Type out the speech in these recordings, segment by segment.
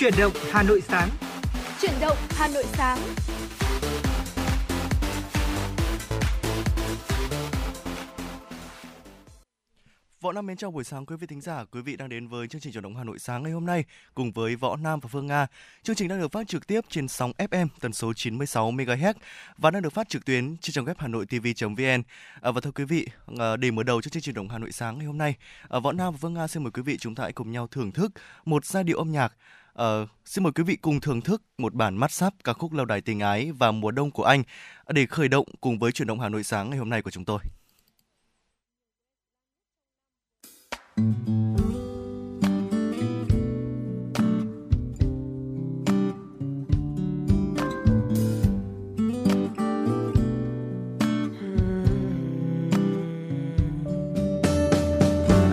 Chuyển động Hà Nội sáng. Chuyển động Hà Nội sáng. Võ Nam mến chào buổi sáng quý vị thính giả, quý vị đang đến với chương trình chuyển động Hà Nội sáng ngày hôm nay cùng với Võ Nam và Phương Nga. Chương trình đang được phát trực tiếp trên sóng FM tần số 96 MHz và đang được phát trực tuyến trên trang web Hà Nội TV.vn. À, và thưa quý vị, à, để mở đầu cho chương trình chuyển động Hà Nội sáng ngày hôm nay, à, Võ Nam và Phương Nga xin mời quý vị chúng ta hãy cùng nhau thưởng thức một giai điệu âm nhạc Ờ, xin mời quý vị cùng thưởng thức một bản mắt sắp ca khúc Lâu đài tình ái và mùa đông của anh để khởi động cùng với chuyển động Hà Nội sáng ngày hôm nay của chúng tôi.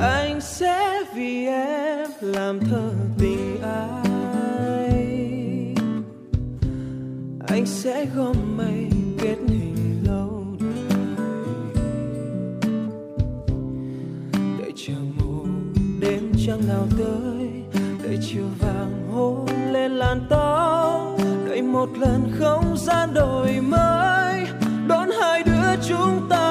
anh sẽ vì em làm thơ sẽ gom mây kết hình lâu đời đợi chờ mùa đêm trăng nào tới, đợi chiều vàng hôn lên làn tóc đợi một lần không gian đổi mới, đón hai đứa chúng ta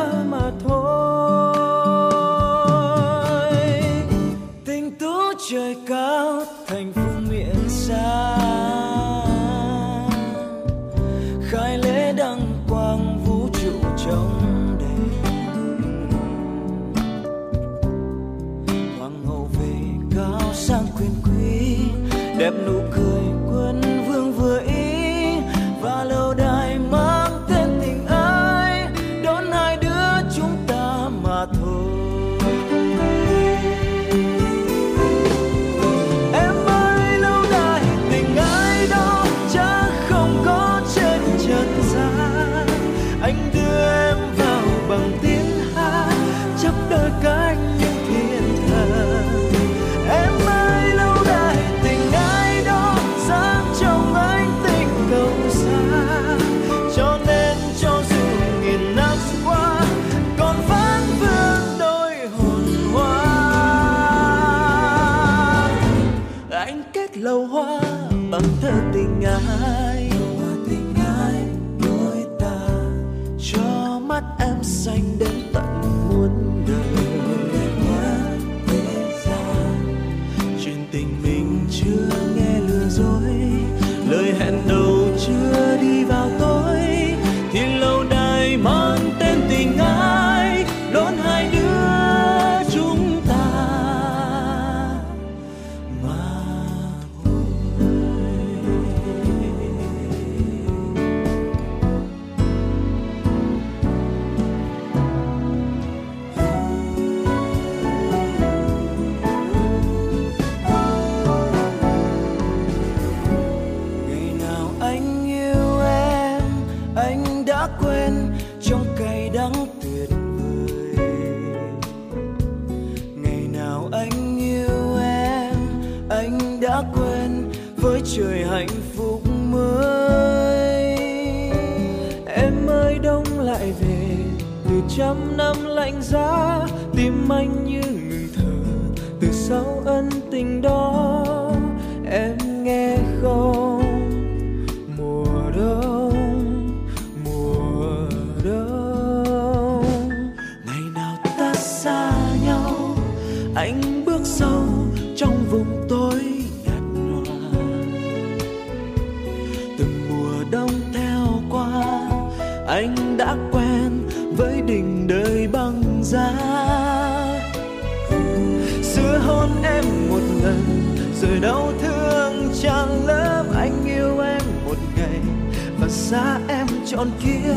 tình đó em nghe không? Và xa em chọn kia.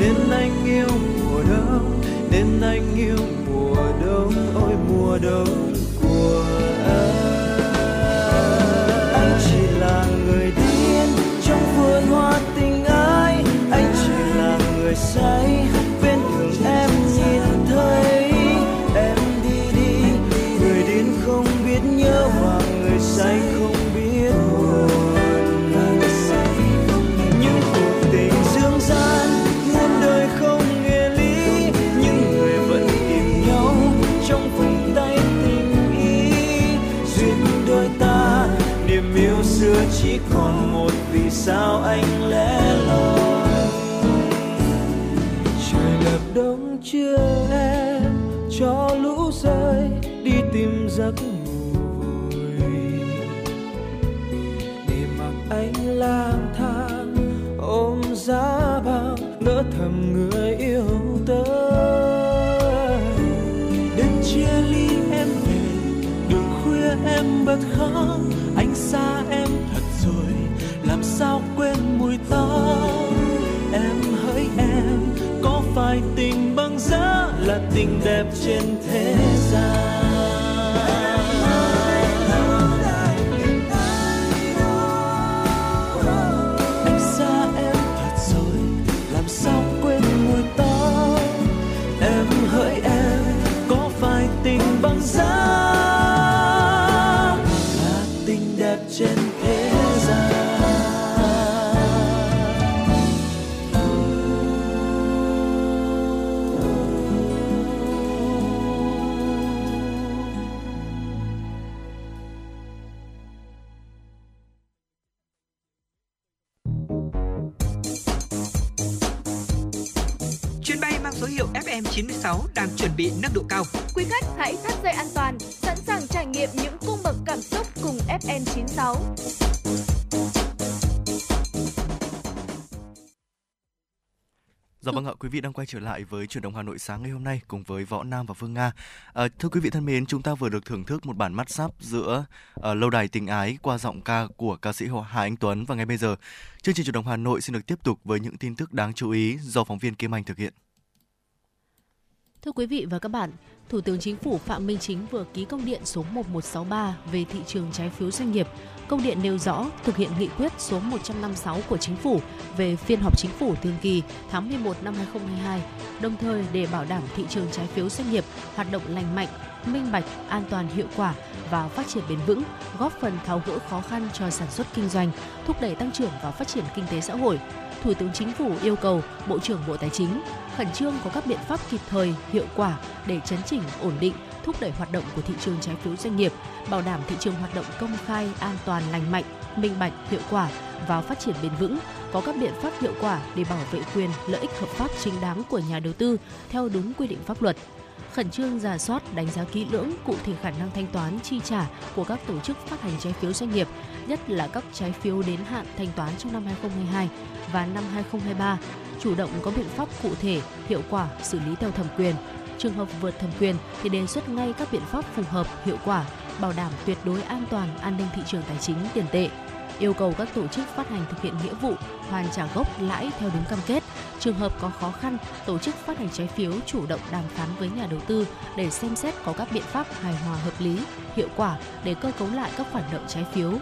Nên anh yêu mùa đông, nên anh yêu mùa đông. Ôi, mùa đông. Là tình đẹp trên thế gian. Quý vị đang quay trở lại với chuyển động Hà Nội sáng ngày hôm nay cùng với Võ Nam và Phương Nga. À, thưa quý vị thân mến, chúng ta vừa được thưởng thức một bản mắt sắp giữa uh, lâu đài tình ái qua giọng ca của ca sĩ Hà Anh Tuấn và ngay bây giờ, chương trình chuyển động Hà Nội xin được tiếp tục với những tin tức đáng chú ý do phóng viên Kim Anh thực hiện. Thưa quý vị và các bạn, Thủ tướng Chính phủ Phạm Minh Chính vừa ký công điện số 1163 về thị trường trái phiếu doanh nghiệp. Công điện nêu rõ thực hiện nghị quyết số 156 của Chính phủ về phiên họp Chính phủ thường kỳ tháng 11 năm 2022, đồng thời để bảo đảm thị trường trái phiếu doanh nghiệp hoạt động lành mạnh, minh bạch, an toàn hiệu quả và phát triển bền vững, góp phần tháo gỡ khó khăn cho sản xuất kinh doanh, thúc đẩy tăng trưởng và phát triển kinh tế xã hội. Thủ tướng Chính phủ yêu cầu Bộ trưởng Bộ Tài chính khẩn trương có các biện pháp kịp thời, hiệu quả để chấn chỉnh, ổn định, thúc đẩy hoạt động của thị trường trái phiếu doanh nghiệp, bảo đảm thị trường hoạt động công khai, an toàn, lành mạnh, minh bạch, hiệu quả và phát triển bền vững, có các biện pháp hiệu quả để bảo vệ quyền, lợi ích hợp pháp chính đáng của nhà đầu tư theo đúng quy định pháp luật khẩn trương giả soát đánh giá kỹ lưỡng cụ thể khả năng thanh toán chi trả của các tổ chức phát hành trái phiếu doanh nghiệp, nhất là các trái phiếu đến hạn thanh toán trong năm 2022 và năm 2023, chủ động có biện pháp cụ thể, hiệu quả xử lý theo thẩm quyền. Trường hợp vượt thẩm quyền thì đề xuất ngay các biện pháp phù hợp, hiệu quả, bảo đảm tuyệt đối an toàn an ninh thị trường tài chính tiền tệ yêu cầu các tổ chức phát hành thực hiện nghĩa vụ hoàn trả gốc lãi theo đúng cam kết. Trường hợp có khó khăn, tổ chức phát hành trái phiếu chủ động đàm phán với nhà đầu tư để xem xét có các biện pháp hài hòa hợp lý, hiệu quả để cơ cấu lại các khoản nợ trái phiếu,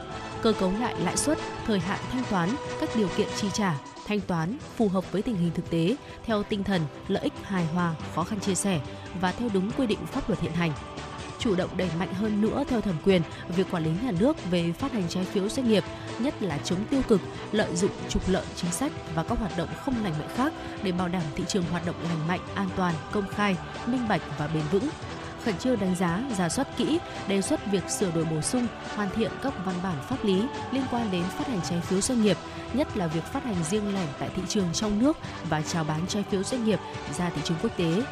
cơ cấu lại lãi suất, thời hạn thanh toán, các điều kiện chi trả, thanh toán phù hợp với tình hình thực tế theo tinh thần lợi ích hài hòa, khó khăn chia sẻ và theo đúng quy định pháp luật hiện hành chủ động đẩy mạnh hơn nữa theo thẩm quyền việc quản lý nhà nước về phát hành trái phiếu doanh nghiệp, nhất là chống tiêu cực, lợi dụng trục lợi chính sách và các hoạt động không lành mạnh khác để bảo đảm thị trường hoạt động lành mạnh, an toàn, công khai, minh bạch và bền vững. Khẩn trương đánh giá, giả soát kỹ, đề xuất việc sửa đổi bổ sung, hoàn thiện các văn bản pháp lý liên quan đến phát hành trái phiếu doanh nghiệp, nhất là việc phát hành riêng lẻ tại thị trường trong nước và chào bán trái phiếu doanh nghiệp ra thị trường quốc tế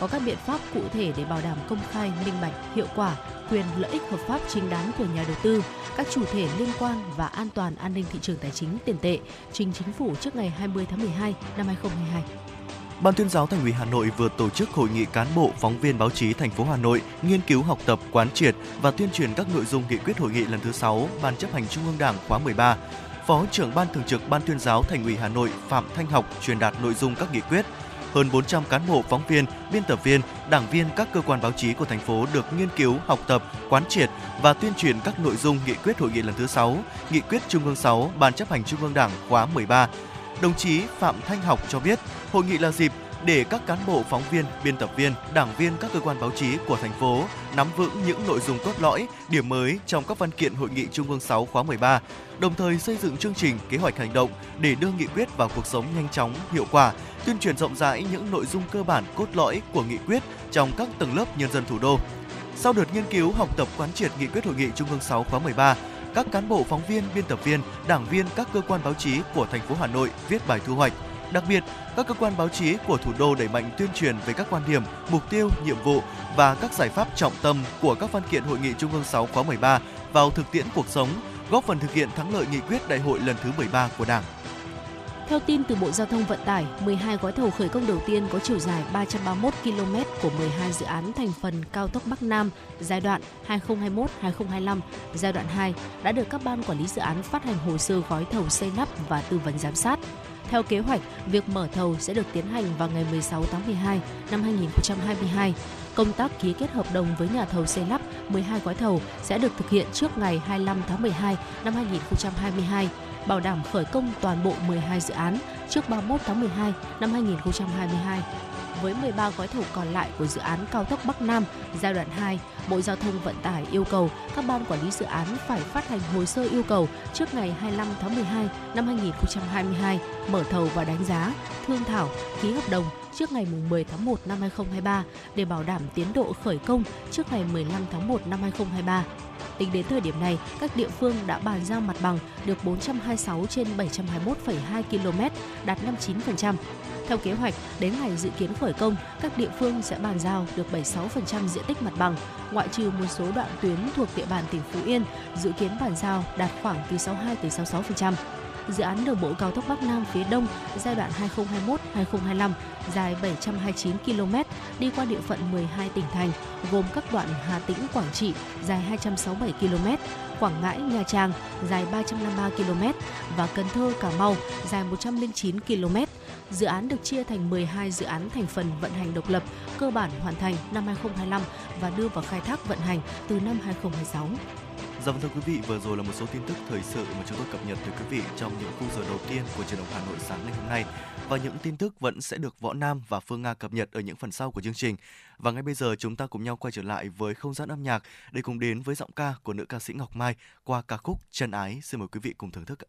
có các biện pháp cụ thể để bảo đảm công khai, minh bạch, hiệu quả, quyền lợi ích hợp pháp chính đáng của nhà đầu tư, các chủ thể liên quan và an toàn an ninh thị trường tài chính tiền tệ trình chính phủ trước ngày 20 tháng 12 năm 2022. Ban tuyên giáo Thành ủy Hà Nội vừa tổ chức hội nghị cán bộ, phóng viên báo chí thành phố Hà Nội nghiên cứu học tập, quán triệt và tuyên truyền các nội dung nghị quyết hội nghị lần thứ 6 Ban chấp hành Trung ương Đảng khóa 13. Phó trưởng Ban Thường trực Ban tuyên giáo Thành ủy Hà Nội Phạm Thanh Học truyền đạt nội dung các nghị quyết, hơn 400 cán bộ, phóng viên, biên tập viên, đảng viên các cơ quan báo chí của thành phố được nghiên cứu, học tập, quán triệt và tuyên truyền các nội dung nghị quyết hội nghị lần thứ 6, nghị quyết Trung ương 6 Ban chấp hành Trung ương Đảng khóa 13. Đồng chí Phạm Thanh Học cho biết, hội nghị là dịp để các cán bộ, phóng viên, biên tập viên, đảng viên các cơ quan báo chí của thành phố nắm vững những nội dung cốt lõi, điểm mới trong các văn kiện hội nghị Trung ương 6 khóa 13, đồng thời xây dựng chương trình, kế hoạch hành động để đưa nghị quyết vào cuộc sống nhanh chóng, hiệu quả, tuyên truyền rộng rãi những nội dung cơ bản cốt lõi của nghị quyết trong các tầng lớp nhân dân thủ đô. Sau đợt nghiên cứu học tập quán triệt nghị quyết hội nghị Trung ương 6 khóa 13, các cán bộ phóng viên, biên tập viên, đảng viên các cơ quan báo chí của thành phố Hà Nội viết bài thu hoạch, Đặc biệt, các cơ quan báo chí của thủ đô đẩy mạnh tuyên truyền về các quan điểm, mục tiêu, nhiệm vụ và các giải pháp trọng tâm của các văn kiện Hội nghị Trung ương 6 khóa 13 vào thực tiễn cuộc sống, góp phần thực hiện thắng lợi nghị quyết đại hội lần thứ 13 của Đảng. Theo tin từ Bộ Giao thông Vận tải, 12 gói thầu khởi công đầu tiên có chiều dài 331 km của 12 dự án thành phần cao tốc Bắc Nam giai đoạn 2021-2025, giai đoạn 2 đã được các ban quản lý dự án phát hành hồ sơ gói thầu xây lắp và tư vấn giám sát. Theo kế hoạch, việc mở thầu sẽ được tiến hành vào ngày 16 tháng 12 năm 2022. Công tác ký kết hợp đồng với nhà thầu xây lắp 12 gói thầu sẽ được thực hiện trước ngày 25 tháng 12 năm 2022 bảo đảm khởi công toàn bộ 12 dự án trước 31 tháng 12 năm 2022. Với 13 gói thầu còn lại của dự án cao tốc Bắc Nam giai đoạn 2, Bộ Giao thông Vận tải yêu cầu các ban quản lý dự án phải phát hành hồ sơ yêu cầu trước ngày 25 tháng 12 năm 2022, mở thầu và đánh giá, thương thảo, ký hợp đồng trước ngày 10 tháng 1 năm 2023 để bảo đảm tiến độ khởi công trước ngày 15 tháng 1 năm 2023. Tính đến thời điểm này, các địa phương đã bàn giao mặt bằng được 426 trên 721,2 km, đạt 59%. Theo kế hoạch, đến ngày dự kiến khởi công, các địa phương sẽ bàn giao được 76% diện tích mặt bằng, ngoại trừ một số đoạn tuyến thuộc địa bàn tỉnh Phú Yên, dự kiến bàn giao đạt khoảng từ 62 tới 66% dự án đường bộ cao tốc Bắc Nam phía Đông giai đoạn 2021-2025 dài 729 km đi qua địa phận 12 tỉnh thành gồm các đoạn Hà Tĩnh Quảng Trị dài 267 km, Quảng Ngãi Nha Trang dài 353 km và Cần Thơ Cà Mau dài 109 km. Dự án được chia thành 12 dự án thành phần vận hành độc lập, cơ bản hoàn thành năm 2025 và đưa vào khai thác vận hành từ năm 2026. Dạ vâng thưa quý vị, vừa rồi là một số tin tức thời sự mà chúng tôi cập nhật tới quý vị trong những khung giờ đầu tiên của truyền động Hà Nội sáng ngày hôm nay. Và những tin tức vẫn sẽ được Võ Nam và Phương Nga cập nhật ở những phần sau của chương trình. Và ngay bây giờ chúng ta cùng nhau quay trở lại với không gian âm nhạc để cùng đến với giọng ca của nữ ca sĩ Ngọc Mai qua ca khúc Chân Ái. Xin mời quý vị cùng thưởng thức ạ.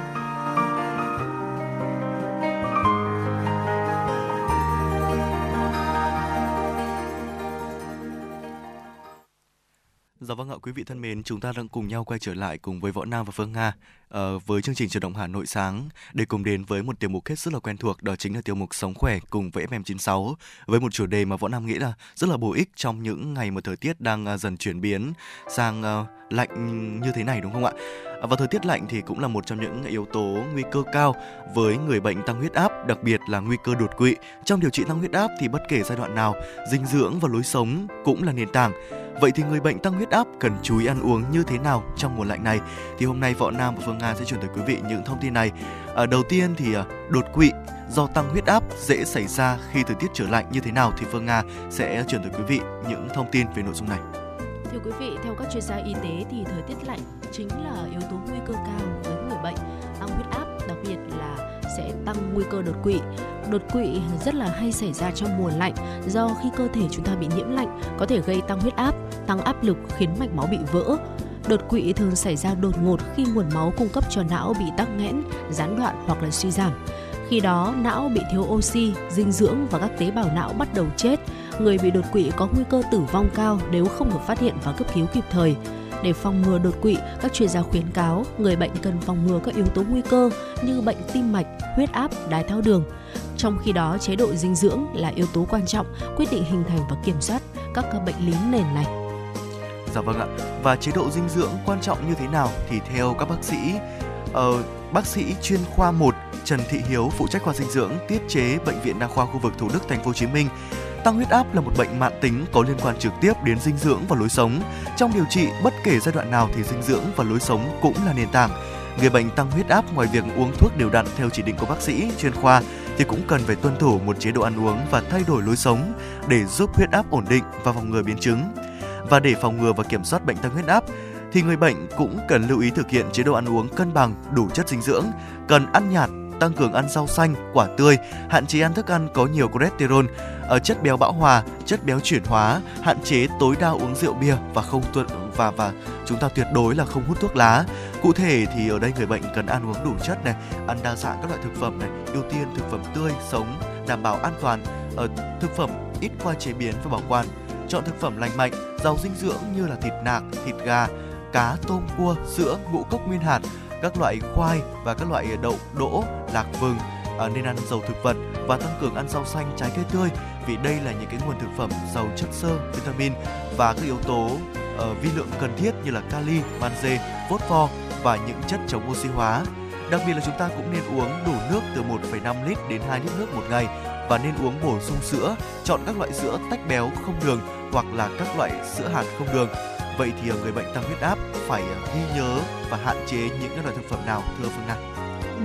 Dạ vâng ạ, quý vị thân mến, chúng ta đang cùng nhau quay trở lại cùng với Võ Nam và Phương Nga uh, với chương trình chuyển động Hà Nội sáng để cùng đến với một tiểu mục hết rất là quen thuộc đó chính là tiểu mục Sống khỏe cùng với FM96 với một chủ đề mà Võ Nam nghĩ là rất là bổ ích trong những ngày mà thời tiết đang uh, dần chuyển biến sang uh, lạnh như thế này đúng không ạ? Và thời tiết lạnh thì cũng là một trong những yếu tố nguy cơ cao với người bệnh tăng huyết áp, đặc biệt là nguy cơ đột quỵ. Trong điều trị tăng huyết áp thì bất kể giai đoạn nào, dinh dưỡng và lối sống cũng là nền tảng. Vậy thì người bệnh tăng huyết áp cần chú ý ăn uống như thế nào trong mùa lạnh này? Thì hôm nay Võ Nam và Phương Nga sẽ chuyển tới quý vị những thông tin này. À, đầu tiên thì à, đột quỵ do tăng huyết áp dễ xảy ra khi thời tiết trở lạnh như thế nào thì Phương Nga sẽ chuyển tới quý vị những thông tin về nội dung này. Thưa quý vị, theo các chuyên gia y tế thì thời tiết lạnh chính là yếu tố nguy cơ cao tăng nguy cơ đột quỵ. Đột quỵ rất là hay xảy ra trong mùa lạnh do khi cơ thể chúng ta bị nhiễm lạnh có thể gây tăng huyết áp, tăng áp lực khiến mạch máu bị vỡ. Đột quỵ thường xảy ra đột ngột khi nguồn máu cung cấp cho não bị tắc nghẽn, gián đoạn hoặc là suy giảm. Khi đó, não bị thiếu oxy, dinh dưỡng và các tế bào não bắt đầu chết. Người bị đột quỵ có nguy cơ tử vong cao nếu không được phát hiện và cấp cứu kịp thời. Để phòng ngừa đột quỵ, các chuyên gia khuyến cáo người bệnh cần phòng ngừa các yếu tố nguy cơ như bệnh tim mạch, huyết áp, đái tháo đường. Trong khi đó, chế độ dinh dưỡng là yếu tố quan trọng quyết định hình thành và kiểm soát các bệnh lý nền này. Dạ vâng ạ. Và chế độ dinh dưỡng quan trọng như thế nào thì theo các bác sĩ uh, bác sĩ chuyên khoa 1 Trần Thị Hiếu phụ trách khoa dinh dưỡng tiết chế bệnh viện đa khoa khu vực Thủ Đức thành phố Hồ Chí Minh Tăng huyết áp là một bệnh mạng tính có liên quan trực tiếp đến dinh dưỡng và lối sống. Trong điều trị, bất kể giai đoạn nào thì dinh dưỡng và lối sống cũng là nền tảng. Người bệnh tăng huyết áp ngoài việc uống thuốc đều đặn theo chỉ định của bác sĩ chuyên khoa thì cũng cần phải tuân thủ một chế độ ăn uống và thay đổi lối sống để giúp huyết áp ổn định và phòng ngừa biến chứng. Và để phòng ngừa và kiểm soát bệnh tăng huyết áp thì người bệnh cũng cần lưu ý thực hiện chế độ ăn uống cân bằng, đủ chất dinh dưỡng, cần ăn nhạt, tăng cường ăn rau xanh, quả tươi, hạn chế ăn thức ăn có nhiều cholesterol, ở chất béo bão hòa, chất béo chuyển hóa, hạn chế tối đa uống rượu bia và không tuân và và chúng ta tuyệt đối là không hút thuốc lá. Cụ thể thì ở đây người bệnh cần ăn uống đủ chất này, ăn đa dạng các loại thực phẩm này, ưu tiên thực phẩm tươi, sống, đảm bảo an toàn, ở thực phẩm ít qua chế biến và bảo quản. Chọn thực phẩm lành mạnh, giàu dinh dưỡng như là thịt nạc, thịt gà, cá, tôm, cua, sữa, ngũ cốc nguyên hạt, các loại khoai và các loại đậu, đỗ, lạc vừng, à, nên ăn dầu thực vật và tăng cường ăn rau xanh, trái cây tươi vì đây là những cái nguồn thực phẩm giàu chất xơ, vitamin và các yếu tố uh, vi lượng cần thiết như là kali, magie, phốt pho và những chất chống oxy hóa. Đặc biệt là chúng ta cũng nên uống đủ nước từ 1,5 lít đến 2 lít nước một ngày và nên uống bổ sung sữa, chọn các loại sữa tách béo không đường hoặc là các loại sữa hạt không đường. Vậy thì ờ, người bệnh tăng huyết áp phải ờ, ghi nhớ và hạn chế những loại thực phẩm nào thưa Phương Nga?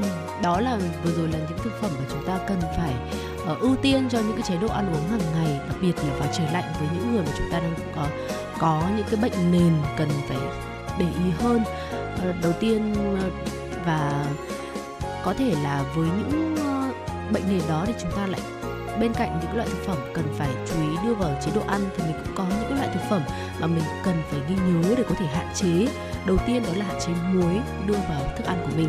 Ừ, đó là vừa rồi là những thực phẩm mà chúng ta cần phải uh, ưu tiên cho những cái chế độ ăn uống hàng ngày đặc biệt là vào trời lạnh với những người mà chúng ta đang có có những cái bệnh nền cần phải để ý hơn uh, đầu tiên uh, và có thể là với những uh, bệnh nền đó thì chúng ta lại bên cạnh những loại thực phẩm cần phải chú ý đưa vào chế độ ăn thì mình cũng có những loại thực phẩm mà mình cần phải ghi nhớ để có thể hạn chế. Đầu tiên đó là hạn chế muối đưa vào thức ăn của mình.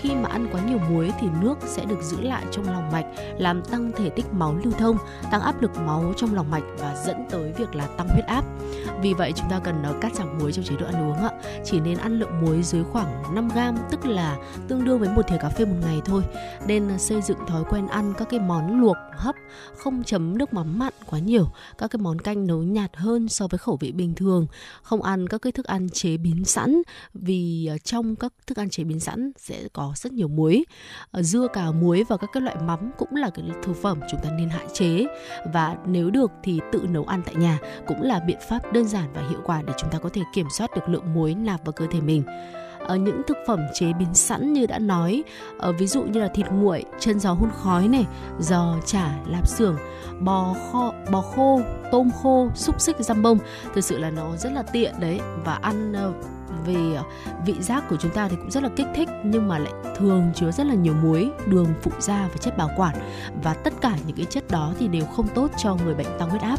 Khi mà ăn quá nhiều muối thì nước sẽ được giữ lại trong lòng mạch, làm tăng thể tích máu lưu thông, tăng áp lực máu trong lòng mạch và dẫn tới việc là tăng huyết áp. Vì vậy chúng ta cần ờ, cắt giảm muối trong chế độ ăn uống ạ. Chỉ nên ăn lượng muối dưới khoảng 5 gram, tức là tương đương với một thìa cà phê một ngày thôi. Nên ờ, xây dựng thói quen ăn các cái món luộc hấp, không chấm nước mắm mặn quá nhiều, các cái món canh nấu nhạt hơn so với khẩu vị bình thường, không ăn các cái thức ăn chế biến sẵn vì ờ, trong các thức ăn chế biến sẵn sẽ có rất nhiều muối. Ờ, dưa cà muối và các cái loại mắm cũng là cái thực phẩm chúng ta nên hạn chế. Và nếu được thì tự nấu ăn tại nhà cũng là biện pháp đơn giản và hiệu quả để chúng ta có thể kiểm soát được lượng muối nạp vào cơ thể mình ở những thực phẩm chế biến sẵn như đã nói. Ở ví dụ như là thịt nguội, chân giò hun khói này, giò chả, lạp xưởng, bò kho, bò khô, tôm khô, xúc xích, răm bông. Thực sự là nó rất là tiện đấy. Và ăn ờ, về ờ, vị giác của chúng ta thì cũng rất là kích thích nhưng mà lại thường chứa rất là nhiều muối, đường phụ gia và chất bảo quản và tất cả những cái chất đó thì đều không tốt cho người bệnh tăng huyết áp.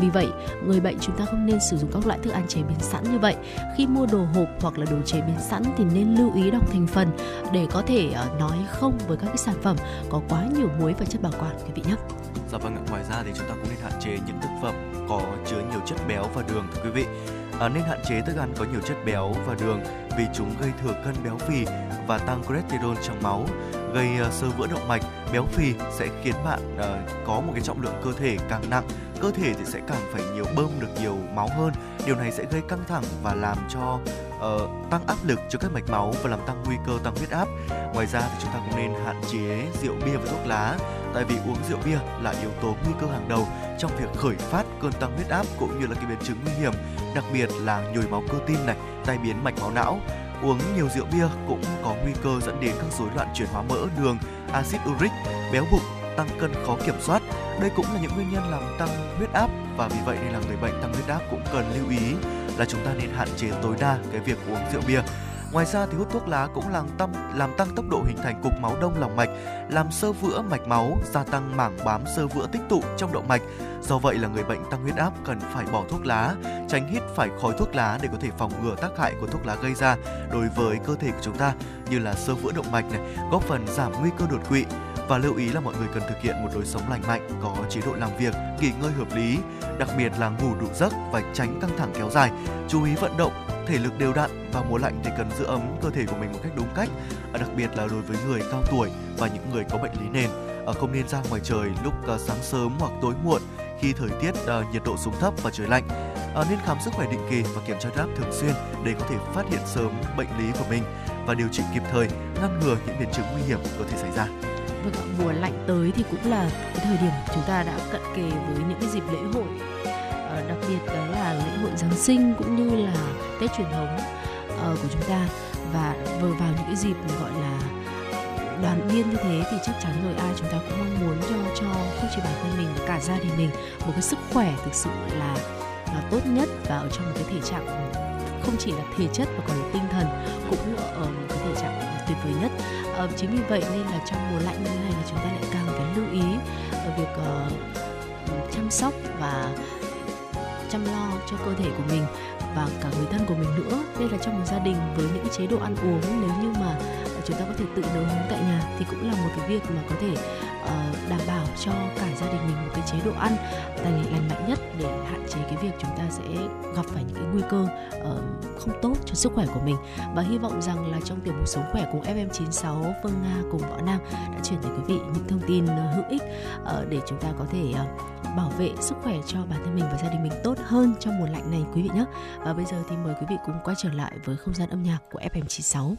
Vì vậy, người bệnh chúng ta không nên sử dụng các loại thức ăn chế biến sẵn như vậy. Khi mua đồ hộp hoặc là đồ chế biến sẵn thì nên lưu ý đọc thành phần để có thể ờ, nói không với các cái sản phẩm có quá nhiều muối và chất bảo quản quý vị nhé. Dạ vâng ạ, ngoài ra thì chúng ta cũng nên hạn chế những thực phẩm có chứa nhiều chất béo và đường thưa quý vị à, nên hạn chế thức ăn có nhiều chất béo và đường vì chúng gây thừa cân béo phì và tăng cholesterol trong máu gây uh, vữa động mạch. Béo phì sẽ khiến bạn uh, có một cái trọng lượng cơ thể càng nặng cơ thể thì sẽ càng phải nhiều bơm được nhiều máu hơn. Điều này sẽ gây căng thẳng và làm cho uh, tăng áp lực cho các mạch máu và làm tăng nguy cơ tăng huyết áp. Ngoài ra thì chúng ta cũng nên hạn chế rượu bia và thuốc lá tại vì uống rượu bia là yếu tố nguy cơ hàng đầu trong việc khởi phát cơn tăng huyết áp cũng như là cái biến chứng nguy hiểm đặc biệt là nhồi máu cơ tim này tai biến mạch máu não. Uống nhiều rượu bia cũng có nguy cơ dẫn đến các rối loạn chuyển hóa mỡ đường axit uric béo bụng tăng cân khó kiểm soát. Đây cũng là những nguyên nhân làm tăng huyết áp và vì vậy nên là người bệnh tăng huyết áp cũng cần lưu ý là chúng ta nên hạn chế tối đa cái việc uống rượu bia. Ngoài ra thì hút thuốc lá cũng làm tăng làm tăng tốc độ hình thành cục máu đông lòng mạch, làm sơ vữa mạch máu, gia tăng mảng bám sơ vữa tích tụ trong động mạch. Do vậy là người bệnh tăng huyết áp cần phải bỏ thuốc lá, tránh hít phải khói thuốc lá để có thể phòng ngừa tác hại của thuốc lá gây ra đối với cơ thể của chúng ta như là sơ vữa động mạch này, góp phần giảm nguy cơ đột quỵ và lưu ý là mọi người cần thực hiện một lối sống lành mạnh, có chế độ làm việc, nghỉ ngơi hợp lý, đặc biệt là ngủ đủ giấc và tránh căng thẳng kéo dài, chú ý vận động, thể lực đều đặn vào mùa lạnh thì cần giữ ấm cơ thể của mình một cách đúng cách, à, đặc biệt là đối với người cao tuổi và những người có bệnh lý nền. À, không nên ra ngoài trời lúc à, sáng sớm hoặc tối muộn khi thời tiết nhiệt độ xuống thấp và trời lạnh. nên khám sức khỏe định kỳ và kiểm tra huyết thường xuyên để có thể phát hiện sớm bệnh lý của mình và điều trị kịp thời, ngăn ngừa những biến chứng nguy hiểm có thể xảy ra. Vâng mùa lạnh tới thì cũng là cái thời điểm chúng ta đã cận kề với những cái dịp lễ hội. À, đặc biệt đó là lễ hội Giáng sinh cũng như là Tết truyền thống uh, của chúng ta. Và vừa vào những cái dịp gọi là đoàn viên như thế thì chắc chắn rồi ai chúng ta cũng mong muốn cho cho không chỉ bản thân mình mà cả gia đình mình một cái sức khỏe thực sự là là tốt nhất và ở trong một cái thể trạng không chỉ là thể chất mà còn là tinh thần cũng à, chính vì vậy nên là trong mùa lạnh như này thì chúng ta lại càng phải lưu ý ở việc uh, chăm sóc và chăm lo cho cơ thể của mình và cả người thân của mình nữa. Nên là trong một gia đình với những chế độ ăn uống nếu như mà chúng ta có thể tự nấu nướng tại nhà thì cũng là một cái việc mà có thể đảm bảo cho cả gia đình mình một cái chế độ ăn lành mạnh nhất để hạn chế cái việc chúng ta sẽ gặp phải những cái nguy cơ uh, không tốt cho sức khỏe của mình và hy vọng rằng là trong tiểu mục sống khỏe cùng FM96 Phương Nga cùng Võ Nam đã chuyển tới quý vị những thông tin ờ, hữu ích uh, để chúng ta có thể uh, bảo vệ sức khỏe cho bản thân mình và gia đình mình tốt hơn trong mùa lạnh này quý vị nhé. Và bây giờ thì mời quý vị cùng quay trở lại với không gian âm nhạc của FM96.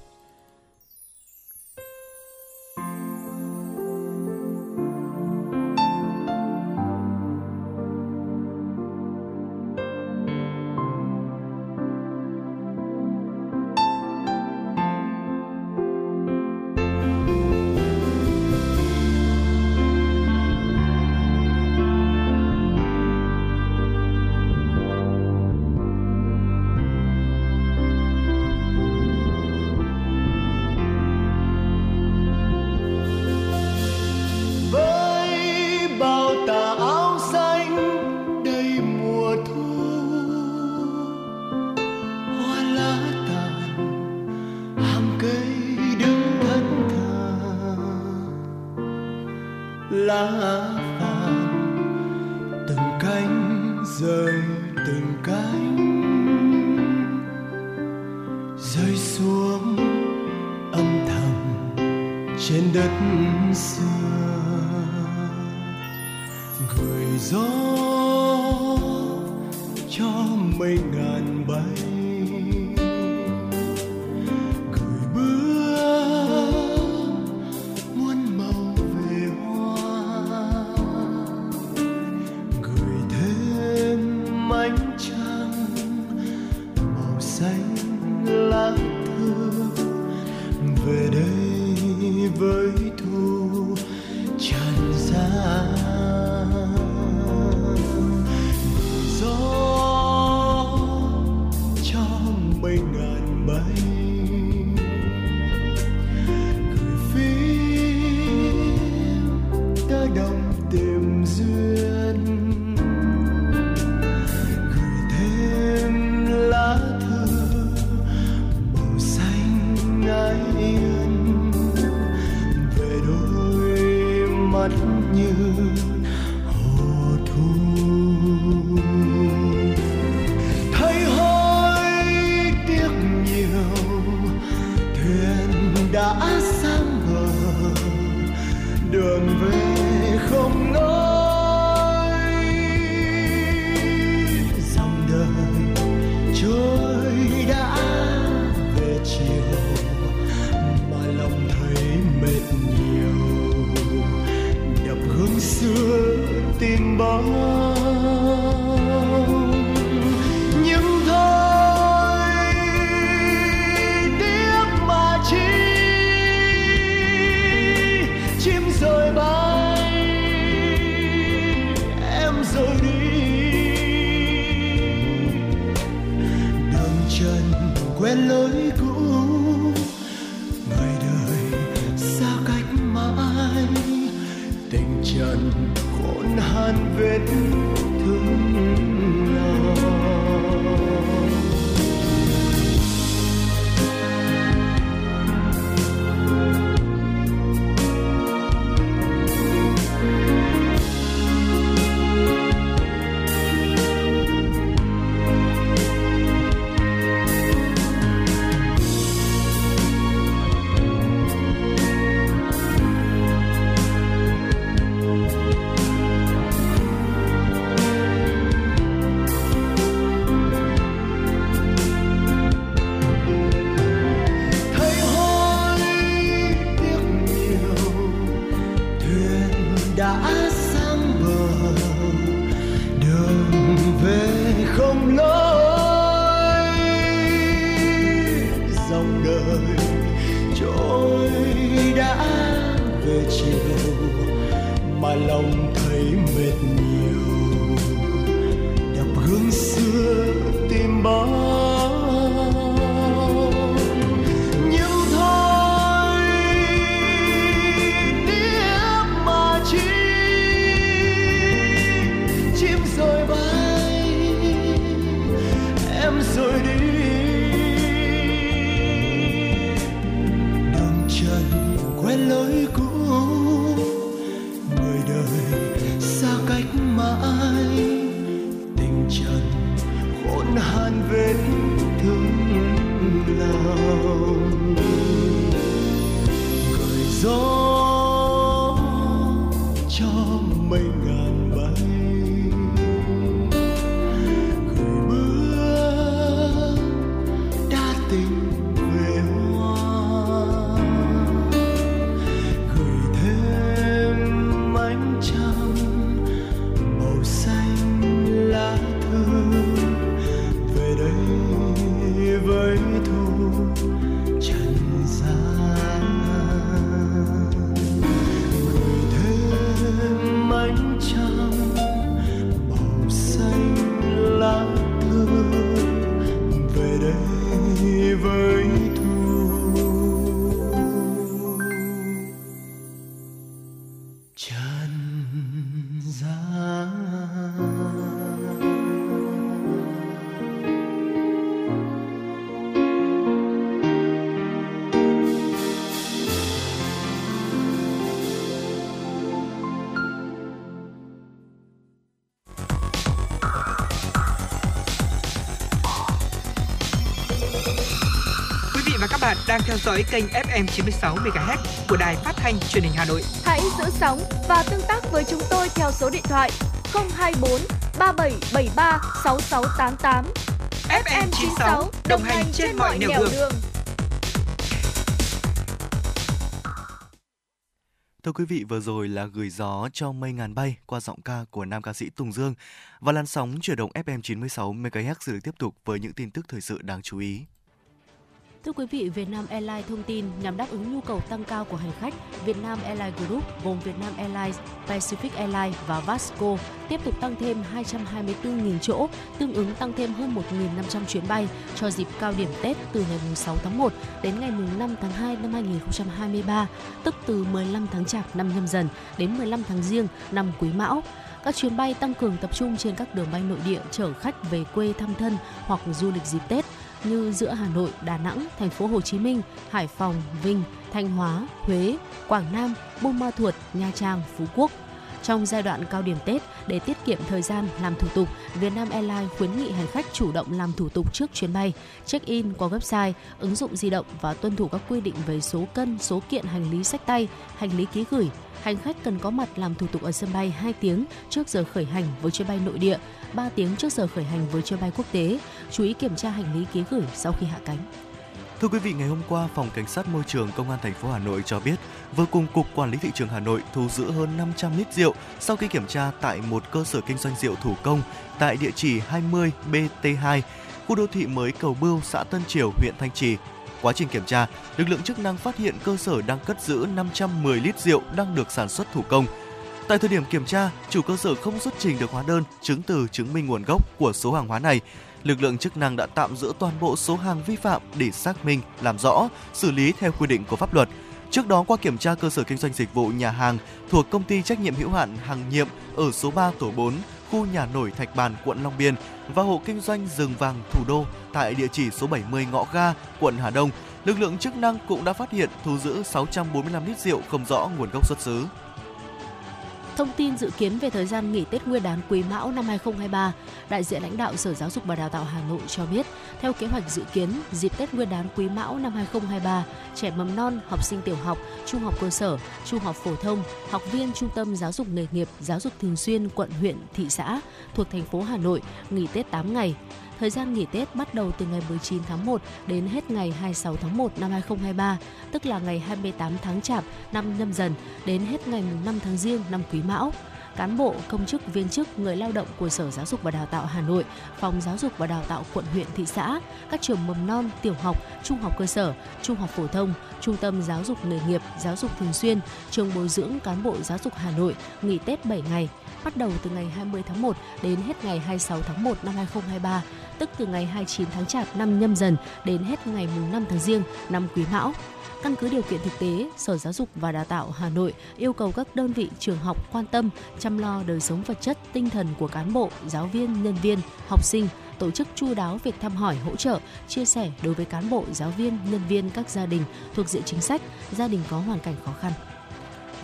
Bạn đang theo dõi kênh FM 96 MHz của đài phát thanh truyền hình Hà Nội. Hãy giữ sóng và tương tác với chúng tôi theo số điện thoại 024 3773 6688. FM 96 đồng hành trên mọi nẻo đường. đường. Thưa quý vị, vừa rồi là gửi gió cho mây ngàn bay qua giọng ca của nam ca sĩ Tùng Dương và làn sóng chuyển động FM 96 MHz sẽ được tiếp tục với những tin tức thời sự đáng chú ý. Thưa quý vị, Vietnam Airlines thông tin nhằm đáp ứng nhu cầu tăng cao của hành khách, Vietnam Airlines Group gồm Vietnam Airlines, Pacific Airlines và Vasco tiếp tục tăng thêm 224.000 chỗ, tương ứng tăng thêm hơn 1.500 chuyến bay cho dịp cao điểm Tết từ ngày 6 tháng 1 đến ngày 5 tháng 2 năm 2023, tức từ 15 tháng Chạp năm nhâm dần đến 15 tháng Giêng năm Quý Mão. Các chuyến bay tăng cường tập trung trên các đường bay nội địa chở khách về quê thăm thân hoặc du lịch dịp Tết như giữa Hà Nội, Đà Nẵng, thành phố Hồ Chí Minh, Hải Phòng, Vinh, Thanh Hóa, Huế, Quảng Nam, Buôn Ma Thuột, Nha Trang, Phú Quốc. Trong giai đoạn cao điểm Tết, để tiết kiệm thời gian làm thủ tục, Vietnam Airlines khuyến nghị hành khách chủ động làm thủ tục trước chuyến bay, check-in qua website, ứng dụng di động và tuân thủ các quy định về số cân, số kiện hành lý sách tay, hành lý ký gửi. Hành khách cần có mặt làm thủ tục ở sân bay 2 tiếng trước giờ khởi hành với chuyến bay nội địa, 3 tiếng trước giờ khởi hành với chuyến bay quốc tế. Chú ý kiểm tra hành lý ký gửi sau khi hạ cánh. Thưa quý vị, ngày hôm qua, Phòng Cảnh sát Môi trường Công an thành phố Hà Nội cho biết vừa cùng Cục Quản lý Thị trường Hà Nội thu giữ hơn 500 lít rượu sau khi kiểm tra tại một cơ sở kinh doanh rượu thủ công tại địa chỉ 20 BT2, khu đô thị mới Cầu Bưu, xã Tân Triều, huyện Thanh Trì. Quá trình kiểm tra, lực lượng chức năng phát hiện cơ sở đang cất giữ 510 lít rượu đang được sản xuất thủ công. Tại thời điểm kiểm tra, chủ cơ sở không xuất trình được hóa đơn, chứng từ chứng minh nguồn gốc của số hàng hóa này lực lượng chức năng đã tạm giữ toàn bộ số hàng vi phạm để xác minh, làm rõ, xử lý theo quy định của pháp luật. Trước đó qua kiểm tra cơ sở kinh doanh dịch vụ nhà hàng thuộc công ty trách nhiệm hữu hạn Hàng Nhiệm ở số 3 tổ 4, khu nhà nổi Thạch Bàn, quận Long Biên và hộ kinh doanh rừng vàng Thủ Đô tại địa chỉ số 70 Ngõ Ga, quận Hà Đông, lực lượng chức năng cũng đã phát hiện thu giữ 645 lít rượu không rõ nguồn gốc xuất xứ. Thông tin dự kiến về thời gian nghỉ Tết Nguyên đán Quý Mão năm 2023, đại diện lãnh đạo Sở Giáo dục và Đào tạo Hà Nội cho biết, theo kế hoạch dự kiến, dịp Tết Nguyên đán Quý Mão năm 2023, trẻ mầm non, học sinh tiểu học, trung học cơ sở, trung học phổ thông, học viên trung tâm giáo dục nghề nghiệp, giáo dục thường xuyên quận, huyện, thị xã thuộc thành phố Hà Nội nghỉ Tết 8 ngày. Thời gian nghỉ Tết bắt đầu từ ngày 19 tháng 1 đến hết ngày 26 tháng 1 năm 2023, tức là ngày 28 tháng Chạp năm nhâm dần đến hết ngày 5 tháng Giêng năm Quý Mão. Cán bộ, công chức, viên chức, người lao động của Sở Giáo dục và Đào tạo Hà Nội, Phòng Giáo dục và Đào tạo quận huyện thị xã, các trường mầm non, tiểu học, trung học cơ sở, trung học phổ thông, trung tâm giáo dục nghề nghiệp, giáo dục thường xuyên, trường bồi dưỡng cán bộ giáo dục Hà Nội nghỉ Tết 7 ngày, bắt đầu từ ngày 20 tháng 1 đến hết ngày 26 tháng 1 năm 2023, tức từ ngày 29 tháng Chạp năm nhâm dần đến hết ngày 5 tháng Giêng năm Quý Mão. Căn cứ điều kiện thực tế, Sở Giáo dục và Đào tạo Hà Nội yêu cầu các đơn vị trường học quan tâm chăm lo đời sống vật chất, tinh thần của cán bộ, giáo viên, nhân viên, học sinh, tổ chức chu đáo việc thăm hỏi, hỗ trợ, chia sẻ đối với cán bộ, giáo viên, nhân viên các gia đình thuộc diện chính sách, gia đình có hoàn cảnh khó khăn.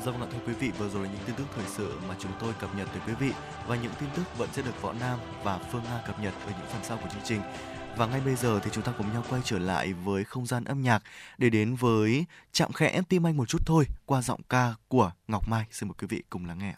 Vâng ạ thưa quý vị, vừa rồi là những tin tức thời sự mà chúng tôi cập nhật tới quý vị và những tin tức vẫn sẽ được Võ Nam và Phương Nga cập nhật ở những phần sau của chương trình. Và ngay bây giờ thì chúng ta cùng nhau quay trở lại với không gian âm nhạc để đến với chạm khẽ tim anh một chút thôi qua giọng ca của Ngọc Mai. Xin mời quý vị cùng lắng nghe.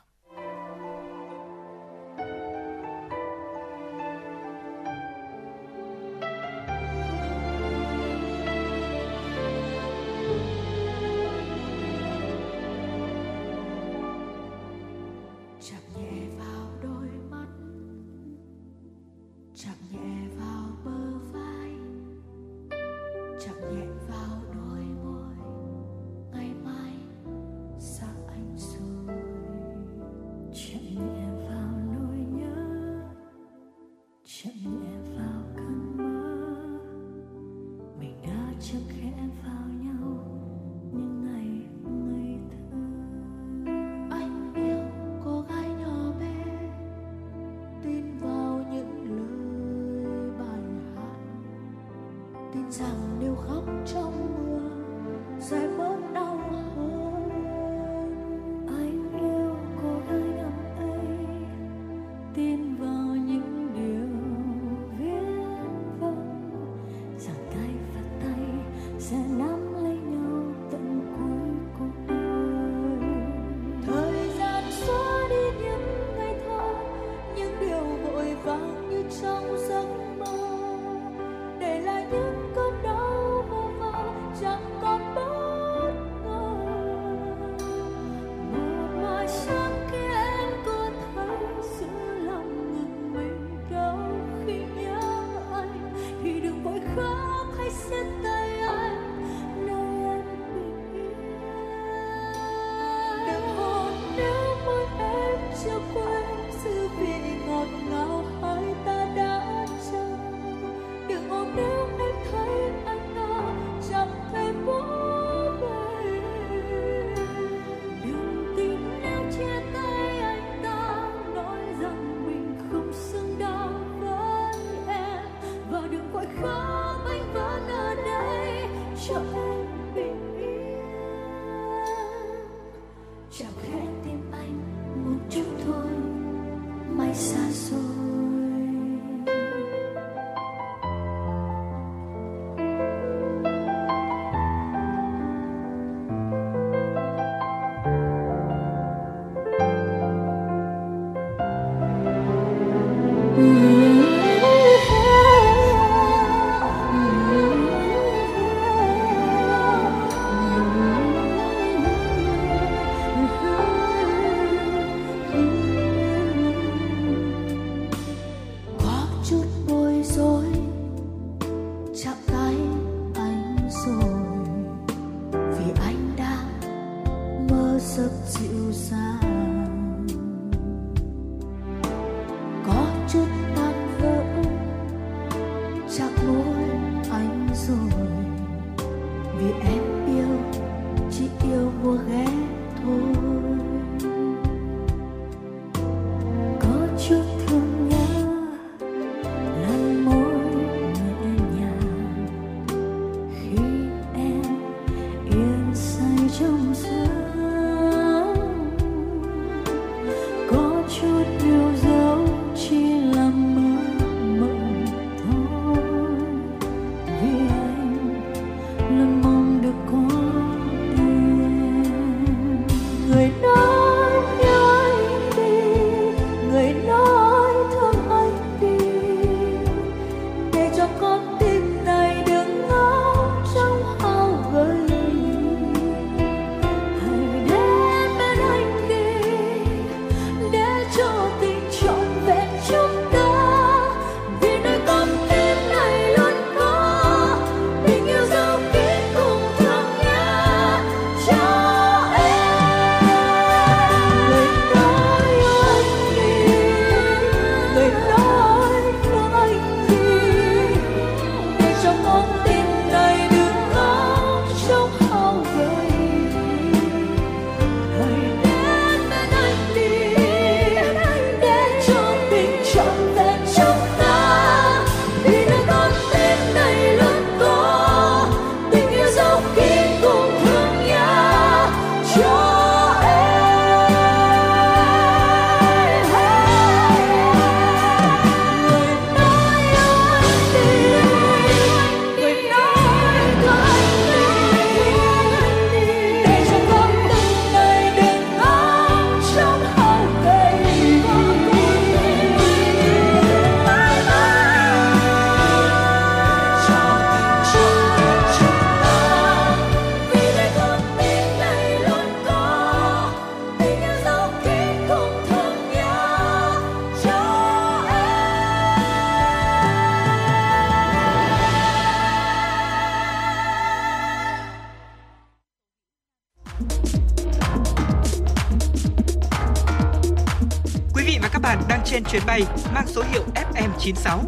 Chuyến bay mang số hiệu FM96.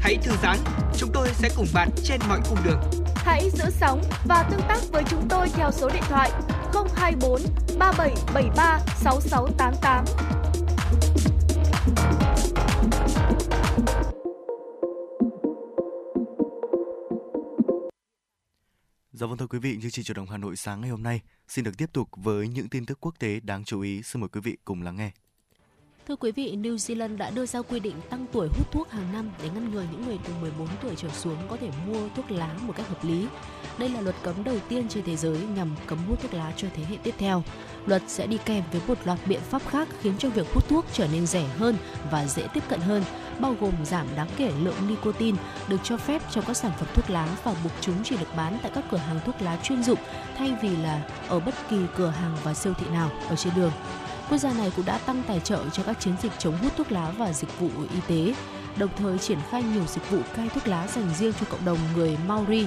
Hãy thư giãn, chúng tôi sẽ cùng bạn trên mọi cung đường. Hãy giữ sóng và tương tác với chúng tôi theo số điện thoại 024 3773 6688. Dạ vâng thưa quý vị, như chương trình đồng Hà Nội sáng ngày hôm nay xin được tiếp tục với những tin tức quốc tế đáng chú ý. Xin mời quý vị cùng lắng nghe. Thưa quý vị, New Zealand đã đưa ra quy định tăng tuổi hút thuốc hàng năm để ngăn ngừa những người từ 14 tuổi trở xuống có thể mua thuốc lá một cách hợp lý. Đây là luật cấm đầu tiên trên thế giới nhằm cấm hút thuốc lá cho thế hệ tiếp theo. Luật sẽ đi kèm với một loạt biện pháp khác khiến cho việc hút thuốc trở nên rẻ hơn và dễ tiếp cận hơn, bao gồm giảm đáng kể lượng nicotine được cho phép trong các sản phẩm thuốc lá và buộc chúng chỉ được bán tại các cửa hàng thuốc lá chuyên dụng thay vì là ở bất kỳ cửa hàng và siêu thị nào ở trên đường. Quốc gia này cũng đã tăng tài trợ cho các chiến dịch chống hút thuốc lá và dịch vụ y tế. đồng thời triển khai nhiều dịch vụ cai thuốc lá dành riêng cho cộng đồng người Maori,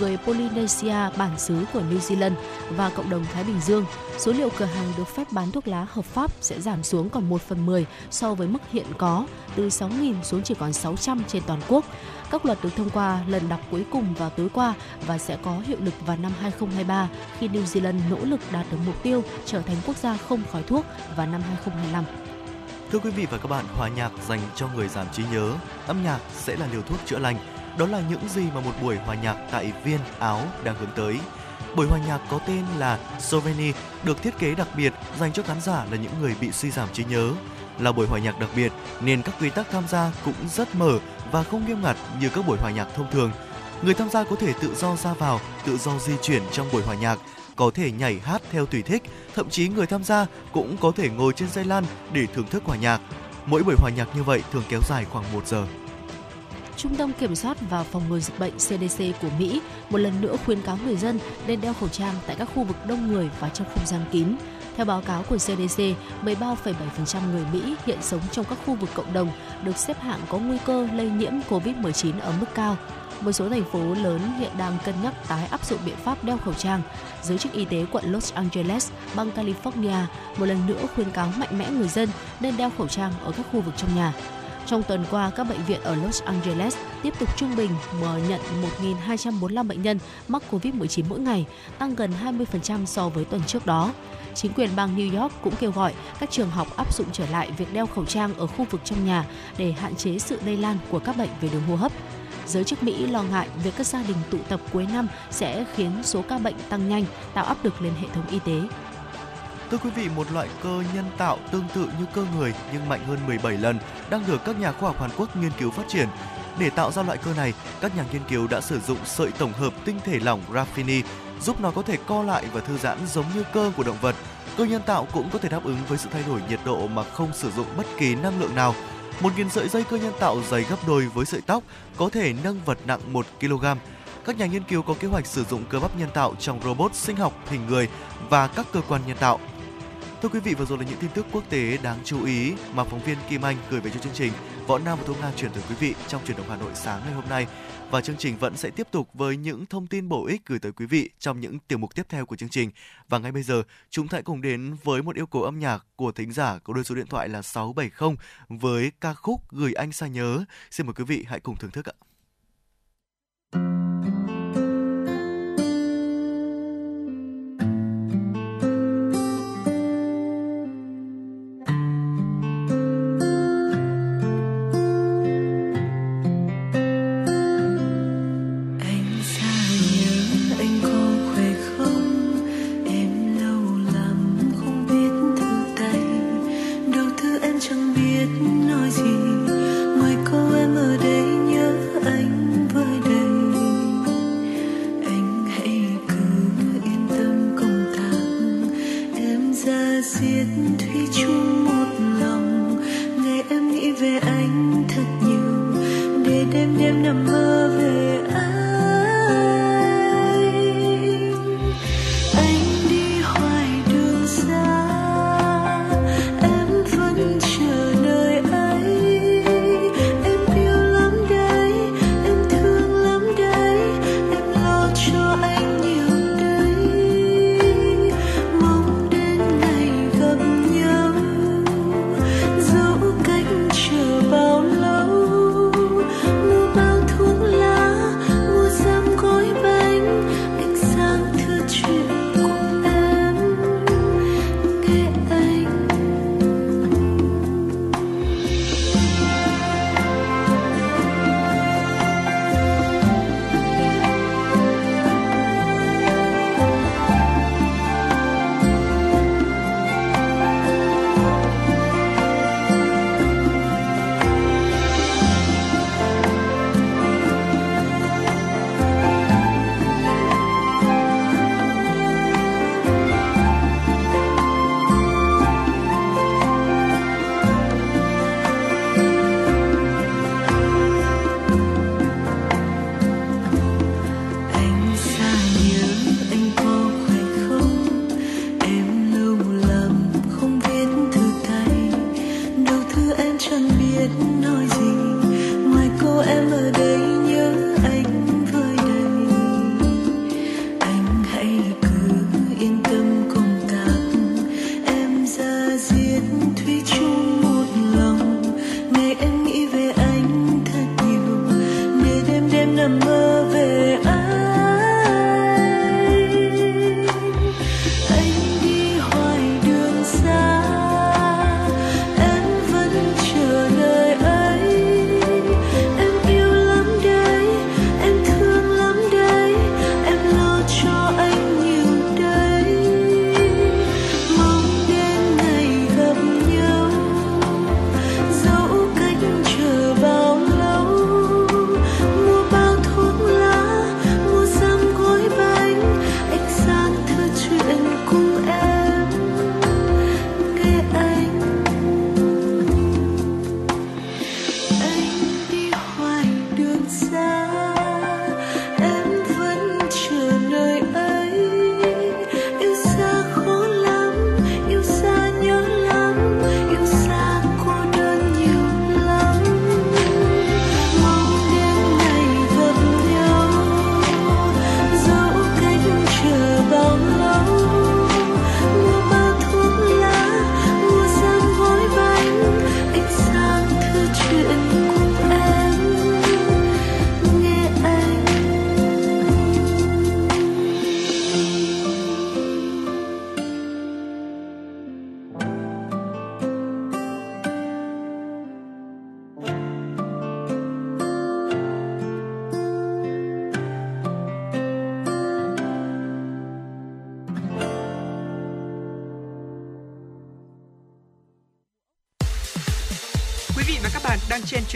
người Polynesia bản xứ của New Zealand và cộng đồng Thái Bình Dương. Số liệu cửa hàng được phép bán thuốc lá hợp pháp sẽ giảm xuống còn 1 phần 10 so với mức hiện có, từ 6.000 xuống chỉ còn 600 trên toàn quốc. Các luật được thông qua lần đọc cuối cùng vào tối qua và sẽ có hiệu lực vào năm 2023 khi New Zealand nỗ lực đạt được mục tiêu trở thành quốc gia không khói thuốc vào năm 2025. Thưa quý vị và các bạn, hòa nhạc dành cho người giảm trí nhớ, âm nhạc sẽ là liều thuốc chữa lành. Đó là những gì mà một buổi hòa nhạc tại Viên, Áo đang hướng tới. Buổi hòa nhạc có tên là Soveni được thiết kế đặc biệt dành cho khán giả là những người bị suy giảm trí nhớ. Là buổi hòa nhạc đặc biệt nên các quy tắc tham gia cũng rất mở và không nghiêm ngặt như các buổi hòa nhạc thông thường. Người tham gia có thể tự do ra vào, tự do di chuyển trong buổi hòa nhạc, có thể nhảy hát theo tùy thích, thậm chí người tham gia cũng có thể ngồi trên dây lan để thưởng thức hòa nhạc. Mỗi buổi hòa nhạc như vậy thường kéo dài khoảng 1 giờ. Trung tâm Kiểm soát và Phòng ngừa Dịch bệnh CDC của Mỹ một lần nữa khuyến cáo người dân nên đeo khẩu trang tại các khu vực đông người và trong không gian kín. Theo báo cáo của CDC, 13,7% người Mỹ hiện sống trong các khu vực cộng đồng được xếp hạng có nguy cơ lây nhiễm COVID-19 ở mức cao. Một số thành phố lớn hiện đang cân nhắc tái áp dụng biện pháp đeo khẩu trang. Giới chức y tế quận Los Angeles, bang California một lần nữa khuyên cáo mạnh mẽ người dân nên đeo khẩu trang ở các khu vực trong nhà. Trong tuần qua, các bệnh viện ở Los Angeles tiếp tục trung bình mở nhận 1.245 bệnh nhân mắc COVID-19 mỗi ngày, tăng gần 20% so với tuần trước đó. Chính quyền bang New York cũng kêu gọi các trường học áp dụng trở lại việc đeo khẩu trang ở khu vực trong nhà để hạn chế sự lây lan của các bệnh về đường hô hấp. Giới chức Mỹ lo ngại việc các gia đình tụ tập cuối năm sẽ khiến số ca bệnh tăng nhanh, tạo áp lực lên hệ thống y tế. Thưa quý vị, một loại cơ nhân tạo tương tự như cơ người nhưng mạnh hơn 17 lần đang được các nhà khoa học Hàn Quốc nghiên cứu phát triển. Để tạo ra loại cơ này, các nhà nghiên cứu đã sử dụng sợi tổng hợp tinh thể lỏng graphene giúp nó có thể co lại và thư giãn giống như cơ của động vật. Cơ nhân tạo cũng có thể đáp ứng với sự thay đổi nhiệt độ mà không sử dụng bất kỳ năng lượng nào. Một nghìn sợi dây cơ nhân tạo dày gấp đôi với sợi tóc có thể nâng vật nặng 1 kg. Các nhà nghiên cứu có kế hoạch sử dụng cơ bắp nhân tạo trong robot sinh học hình người và các cơ quan nhân tạo. Thưa quý vị, vừa rồi là những tin tức quốc tế đáng chú ý mà phóng viên Kim Anh gửi về cho chương trình. Võ Nam và Thu Nga chuyển tới quý vị trong truyền động Hà Nội sáng ngày hôm nay. Và chương trình vẫn sẽ tiếp tục với những thông tin bổ ích gửi tới quý vị trong những tiểu mục tiếp theo của chương trình. Và ngay bây giờ, chúng ta hãy cùng đến với một yêu cầu âm nhạc của thính giả có đôi số điện thoại là 670 với ca khúc Gửi anh xa nhớ. Xin mời quý vị hãy cùng thưởng thức ạ.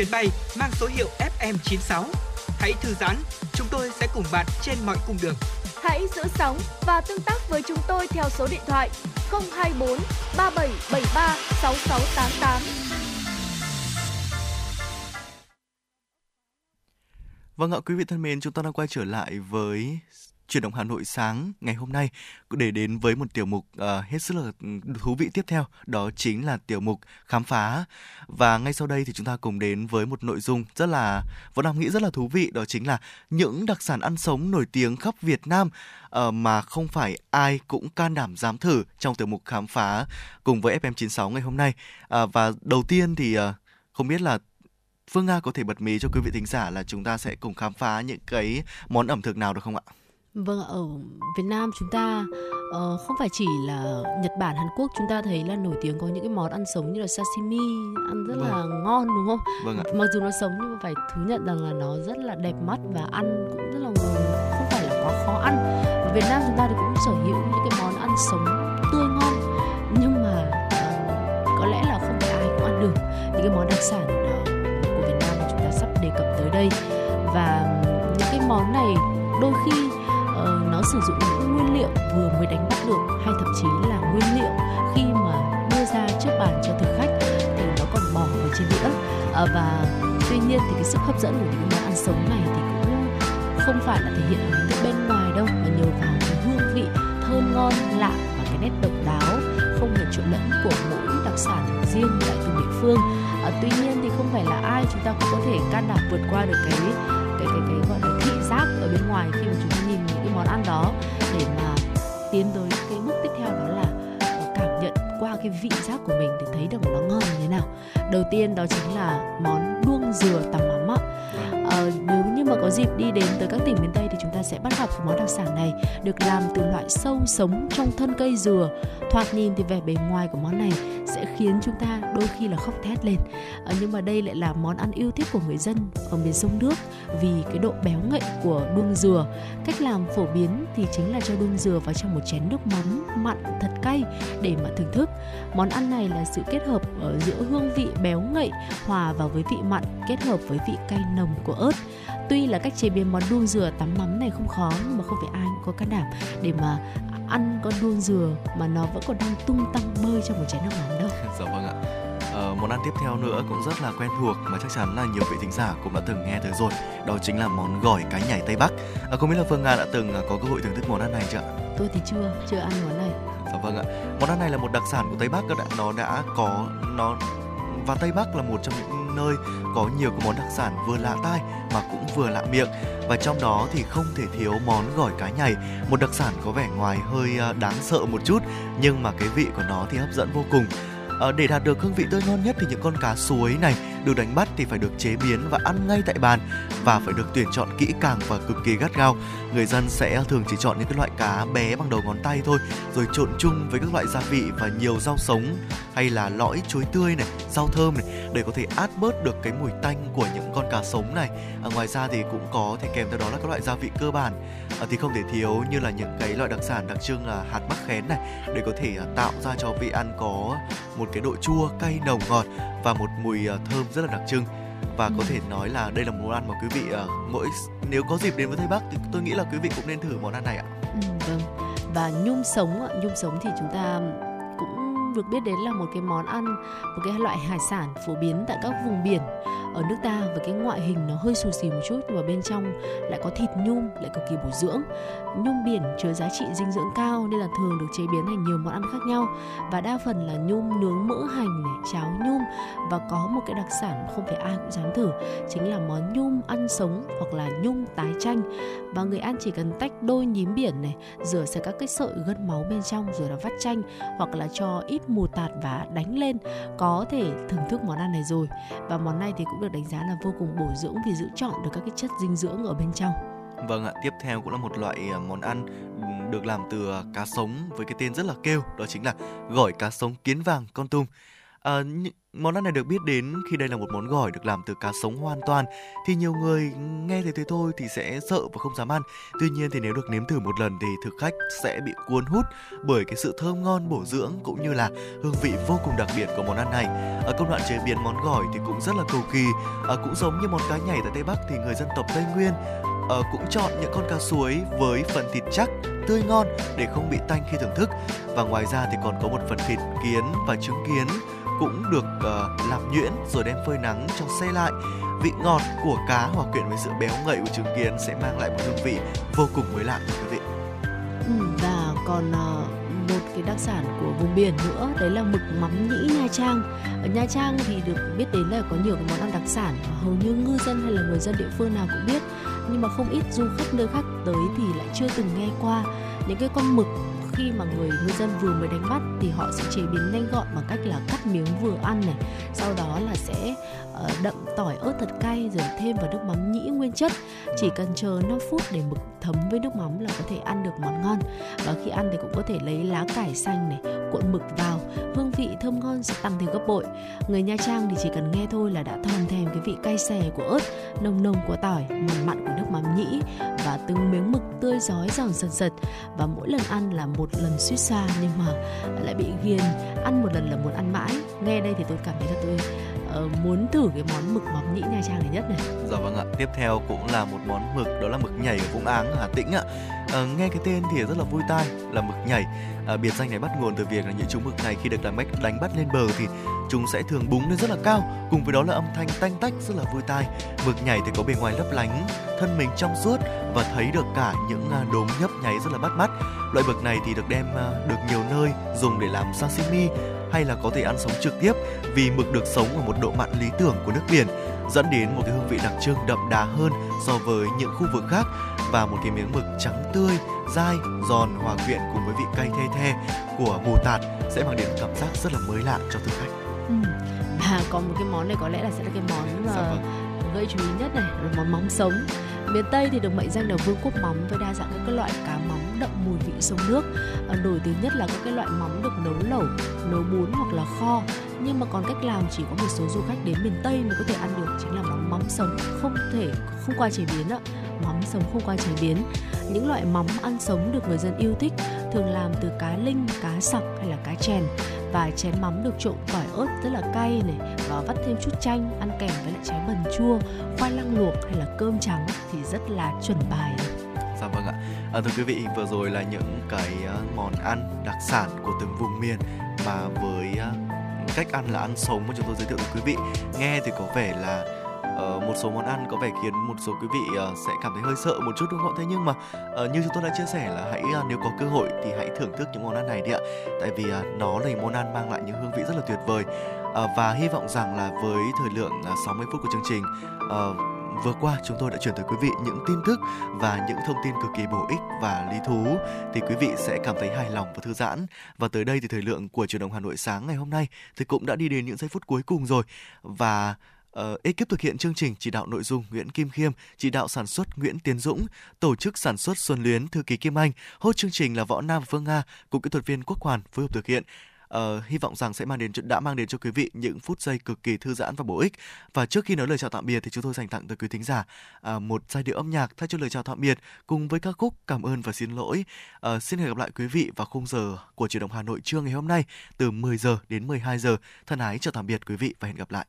Chuyến bay mang số hiệu FM96. Hãy thư giãn, chúng tôi sẽ cùng bạn trên mọi cung đường. Hãy giữ sóng và tương tác với chúng tôi theo số điện thoại 024 3773 6688. Vâng ạ, quý vị thân mến, chúng ta đang quay trở lại với chuyển động Hà Nội sáng ngày hôm nay. Để đến với một tiểu mục uh, hết sức là thú vị tiếp theo đó chính là tiểu mục khám phá. Và ngay sau đây thì chúng ta cùng đến với một nội dung rất là vẫn đang nghĩ rất là thú vị đó chính là những đặc sản ăn sống nổi tiếng khắp Việt Nam uh, mà không phải ai cũng can đảm dám thử trong tiểu mục khám phá cùng với FM96 ngày hôm nay. Uh, và đầu tiên thì uh, không biết là Phương Nga có thể bật mí cho quý vị thính giả là chúng ta sẽ cùng khám phá những cái món ẩm thực nào được không ạ? Vâng, ở Việt Nam chúng ta uh, không phải chỉ là Nhật Bản, Hàn Quốc chúng ta thấy là nổi tiếng có những cái món ăn sống như là sashimi ăn rất vâng. là ngon đúng không? Vâng ạ. Mặc dù nó sống nhưng mà phải thú nhận rằng là nó rất là đẹp mắt và ăn cũng rất là không phải là quá khó ăn. Ở Việt Nam chúng ta thì cũng sở hữu những cái món ăn sống tươi ngon nhưng mà uh, có lẽ là không phải ai cũng ăn được những cái món đặc sản uh, của Việt Nam mà chúng ta sắp đề cập tới đây và những cái món này đôi khi nó sử dụng những nguyên liệu vừa mới đánh bắt được hay thậm chí là nguyên liệu khi mà đưa ra trước bàn cho thực khách thì nó còn bỏ vào trên đĩa. À, và tuy nhiên thì cái sức hấp dẫn của những món ăn sống này thì cũng không phải là thể hiện ở những bên ngoài đâu mà nhờ vào cái hương vị thơm ngon lạ và cái nét độc đáo không hề trộn lẫn của mỗi đặc sản riêng tại từng địa phương. À, tuy nhiên thì không phải là ai chúng ta cũng có thể can đảm vượt qua được cái cái cái cái gọi là thị giác ở bên ngoài khi mà chúng ta món ăn đó để mà tiến tới cái bước tiếp theo đó là cảm nhận qua cái vị giác của mình để thấy được nó ngon như thế nào. Đầu tiên đó chính là món đuông dừa tằm mắm ạ. Ờ, nếu như mà có dịp đi đến tới các tỉnh miền tây thì chúng ta sẽ bắt gặp món đặc sản này được làm từ loại sâu sống trong thân cây dừa. Thoạt nhìn thì vẻ bề ngoài của món này sẽ khiến chúng ta đôi khi là khóc thét lên. À, nhưng mà đây lại là món ăn yêu thích của người dân ở miền sông nước vì cái độ béo ngậy của đuông dừa cách làm phổ biến thì chính là cho đuông dừa vào trong một chén nước mắm mặn thật cay để mà thưởng thức món ăn này là sự kết hợp ở giữa hương vị béo ngậy hòa vào với vị mặn, kết hợp với vị cay nồng của ớt tuy là cách chế biến món đuông dừa tắm mắm này không khó, nhưng mà không phải ai cũng có can đảm để mà ăn con đuông dừa mà nó vẫn còn đang tung tăng bơi trong một chén nước mắm đâu. dạ vâng ạ. Món ăn tiếp theo nữa cũng rất là quen thuộc mà chắc chắn là nhiều vị thính giả cũng đã từng nghe tới rồi. Đó chính là món gỏi cá nhảy Tây Bắc. À, không biết là Phương Nga đã từng có cơ hội thưởng thức món ăn này chưa? Tôi thì chưa, chưa ăn món này. Dạ vâng ạ. Món ăn này là một đặc sản của Tây Bắc đã nó đã có nó và Tây Bắc là một trong những nơi có nhiều cái món đặc sản vừa lạ tai mà cũng vừa lạ miệng và trong đó thì không thể thiếu món gỏi cá nhảy một đặc sản có vẻ ngoài hơi à, đáng sợ một chút nhưng mà cái vị của nó thì hấp dẫn vô cùng à, để đạt được hương vị tươi ngon nhất thì những con cá suối này được đánh bắt thì phải được chế biến và ăn ngay tại bàn và phải được tuyển chọn kỹ càng và cực kỳ gắt gao. Người dân sẽ thường chỉ chọn những cái loại cá bé bằng đầu ngón tay thôi, rồi trộn chung với các loại gia vị và nhiều rau sống hay là lõi chuối tươi này, rau thơm này để có thể át bớt được cái mùi tanh của những con cá sống này. À, ngoài ra thì cũng có thể kèm theo đó là các loại gia vị cơ bản à, thì không thể thiếu như là những cái loại đặc sản đặc trưng là hạt mắc khén này để có thể à, tạo ra cho vị ăn có một cái độ chua, cay, nồng ngọt và một mùi à, thơm rất là đặc trưng và có thể nói là đây là một món ăn mà quý vị uh, mỗi nếu có dịp đến với Tây Bắc thì tôi nghĩ là quý vị cũng nên thử món ăn này ạ. Ừ, vâng. Và nhum sống nhum sống thì chúng ta được biết đến là một cái món ăn, một cái loại hải sản phổ biến tại các vùng biển ở nước ta Với cái ngoại hình nó hơi xù xì một chút nhưng mà bên trong lại có thịt nhum lại cực kỳ bổ dưỡng. Nhum biển chứa giá trị dinh dưỡng cao nên là thường được chế biến thành nhiều món ăn khác nhau và đa phần là nhum nướng mỡ hành này cháo nhum và có một cái đặc sản không phải ai cũng dám thử chính là món nhum ăn sống hoặc là nhum tái chanh. Và người ăn chỉ cần tách đôi nhím biển này rửa sạch các cái sợi gân máu bên trong rồi là vắt chanh hoặc là cho ít mù tạt và đánh lên có thể thưởng thức món ăn này rồi và món này thì cũng được đánh giá là vô cùng bổ dưỡng vì giữ chọn được các cái chất dinh dưỡng ở bên trong Vâng ạ, tiếp theo cũng là một loại ờ, món ăn được làm từ ờ, cá sống với cái tên rất là kêu, đó chính là gỏi cá sống kiến vàng con tum. À, món ăn này được biết đến khi đây là một món gỏi được làm từ cá sống hoàn toàn thì nhiều người nghe thấy thế thôi thì sẽ sợ và không dám ăn. Tuy nhiên thì nếu được nếm thử một lần thì thực khách sẽ bị cuốn hút bởi cái sự thơm ngon bổ dưỡng cũng như là hương vị vô cùng đặc biệt của món ăn này. Ở công đoạn chế biến món gỏi thì cũng rất là cầu kỳ. À, cũng giống như món cá nhảy tại Tây Bắc thì người dân tộc Tây Nguyên uh, cũng chọn những con cá suối với phần thịt chắc tươi ngon để không bị tanh khi thưởng thức và ngoài ra thì còn có một phần thịt kiến và trứng kiến cũng được uh, làm nhuyễn rồi đem phơi nắng cho xe lại. Vị ngọt của cá hòa quyện với sự béo ngậy của trứng kiến sẽ mang lại một hương vị vô cùng mới lạ quý vị. Ừ, và còn uh, một cái đặc sản của vùng biển nữa đấy là mực mắm nhĩ Nha Trang. Ở Nha Trang thì được biết đến là có nhiều cái món ăn đặc sản mà hầu như ngư dân hay là người dân địa phương nào cũng biết. Nhưng mà không ít du khách nơi khác tới thì lại chưa từng nghe qua. Những cái con mực khi mà người ngư dân vừa mới đánh bắt thì họ sẽ chế biến nhanh gọn bằng cách là cắt miếng vừa ăn này, sau đó là sẽ đậm tỏi ớt thật cay rồi thêm vào nước mắm nhĩ nguyên chất. Chỉ cần chờ 5 phút để mực thấm với nước mắm là có thể ăn được món ngon. Và khi ăn thì cũng có thể lấy lá cải xanh này cuộn mực vào. Hương vị thơm ngon sẽ tăng thêm gấp bội. Người nha trang thì chỉ cần nghe thôi là đã thòm thèm cái vị cay xè của ớt nồng nồng của tỏi mặn mặn của nước mắm nhĩ và từng miếng mực tươi giói giòn sật sật và mỗi lần ăn là một lần suýt xa nhưng mà lại bị ghiền. Ăn một lần là muốn ăn mãi. Nghe đây thì tôi cảm thấy là tôi uh, muốn thử cái món mực mắm nhĩ nha trang này nhất này. Dạ vâng ạ. Tiếp theo cũng là một món mực đó là mực nhảy ở vũng áng ở hà tĩnh ạ. Uh, nghe cái tên thì rất là vui tai là mực nhảy. Uh, biệt danh này bắt nguồn từ việc là những chú mực này khi được đánh bắt đánh bắt lên bờ thì chúng sẽ thường búng lên rất là cao cùng với đó là âm thanh tanh tách rất là vui tai. Mực nhảy thì có bề ngoài lấp lánh thân mình trong suốt và thấy được cả những à, đốm nhấp nháy rất là bắt mắt. Loại mực này thì được đem à, được nhiều nơi dùng để làm sashimi hay là có thể ăn sống trực tiếp vì mực được sống ở một độ mặn lý tưởng của nước biển dẫn đến một cái hương vị đặc trưng đậm đà hơn so với những khu vực khác và một cái miếng mực trắng tươi, dai, giòn hòa quyện cùng với vị cay the the của mù tạt sẽ mang đến cảm giác rất là mới lạ cho thực khách. Ừ. Và còn một cái món này có lẽ là sẽ là cái món mà dạ vâng. gây chú ý nhất này là món mắm sống. Miền Tây thì được mệnh danh là vương quốc mắm với đa dạng các loại cá mắm đậm mùi vị sông nước. Ờ, nổi tiếng nhất là các cái loại mắm được nấu lẩu, nấu bún hoặc là kho. Nhưng mà còn cách làm chỉ có một số du khách đến miền Tây mới có thể ăn được, chính là mắm mắm sống không thể, không qua chế biến ạ. Mắm sống không qua chế biến. Những loại mắm ăn sống được người dân yêu thích, thường làm từ cá linh, cá sặc hay là cá chèn. Và chén mắm được trộn tỏi ớt rất là cay này, và vắt thêm chút chanh, ăn kèm với lại trái bần chua, khoai lang luộc hay là cơm trắng thì rất là chuẩn bài À, thưa quý vị, vừa rồi là những cái à, món ăn đặc sản của từng vùng miền mà với à, cách ăn là ăn sống mà chúng tôi giới thiệu với quý vị. Nghe thì có vẻ là uh, một số món ăn có vẻ khiến một số quý vị uh, sẽ cảm thấy hơi sợ một chút đúng không? ạ? Thế nhưng mà uh, như chúng tôi đã chia sẻ là hãy uh, nếu có cơ hội thì hãy thưởng thức những món ăn này đi ạ. Tại vì uh, nó là những món ăn mang lại những hương vị rất là tuyệt vời. Uh, và hy vọng rằng là với thời lượng uh, 60 phút của chương trình uh, Vừa qua chúng tôi đã chuyển tới quý vị những tin tức và những thông tin cực kỳ bổ ích và lý thú. Thì quý vị sẽ cảm thấy hài lòng và thư giãn. Và tới đây thì thời lượng của truyền động Hà Nội sáng ngày hôm nay thì cũng đã đi đến những giây phút cuối cùng rồi. Và Uh, ekip thực hiện chương trình chỉ đạo nội dung Nguyễn Kim Khiêm, chỉ đạo sản xuất Nguyễn Tiến Dũng, tổ chức sản xuất Xuân Luyến, thư ký Kim Anh, hốt chương trình là Võ Nam và Phương Nga, cùng kỹ thuật viên Quốc Hoàn phối hợp thực hiện uh, hy vọng rằng sẽ mang đến đã mang đến cho quý vị những phút giây cực kỳ thư giãn và bổ ích. Và trước khi nói lời chào tạm biệt thì chúng tôi dành tặng tới quý thính giả uh, một giai điệu âm nhạc thay cho lời chào tạm biệt cùng với ca khúc Cảm ơn và xin lỗi. Uh, xin hẹn gặp lại quý vị vào khung giờ của truyền động Hà Nội trưa ngày hôm nay từ 10 giờ đến 12 giờ. Thân ái chào tạm biệt quý vị và hẹn gặp lại.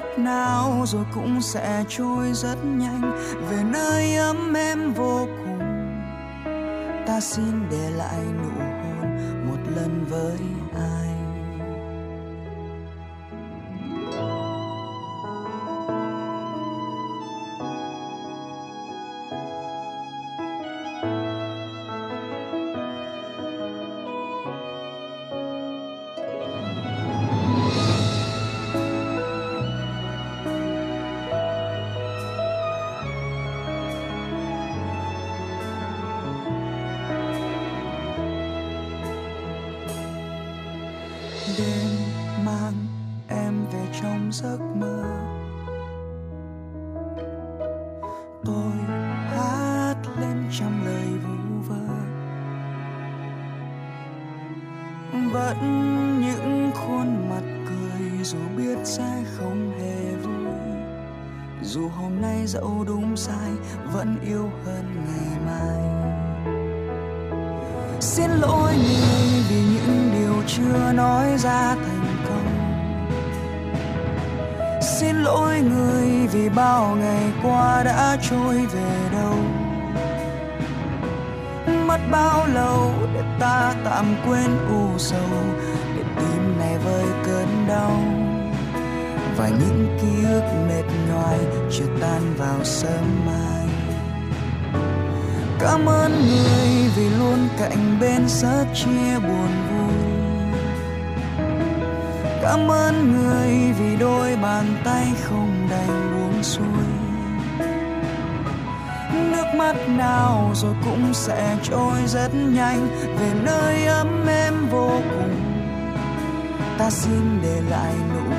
Nước nào rồi cũng sẽ trôi rất nhanh. Về nơi ấm em vô cùng, ta xin để lại nụ vì bao ngày qua đã trôi về đâu. Mất bao lâu để ta tạm quên u sầu, để tim này vơi cơn đau. Và những ký ức mệt nhoài chưa tan vào sớm mai. Cảm ơn người vì luôn cạnh bên sớt chia buồn vui. Cảm ơn người vì đôi bàn tay không đành buông xuôi nước mắt nào rồi cũng sẽ trôi rất nhanh, về nơi ấm êm vô cùng. Ta xin để lại nụ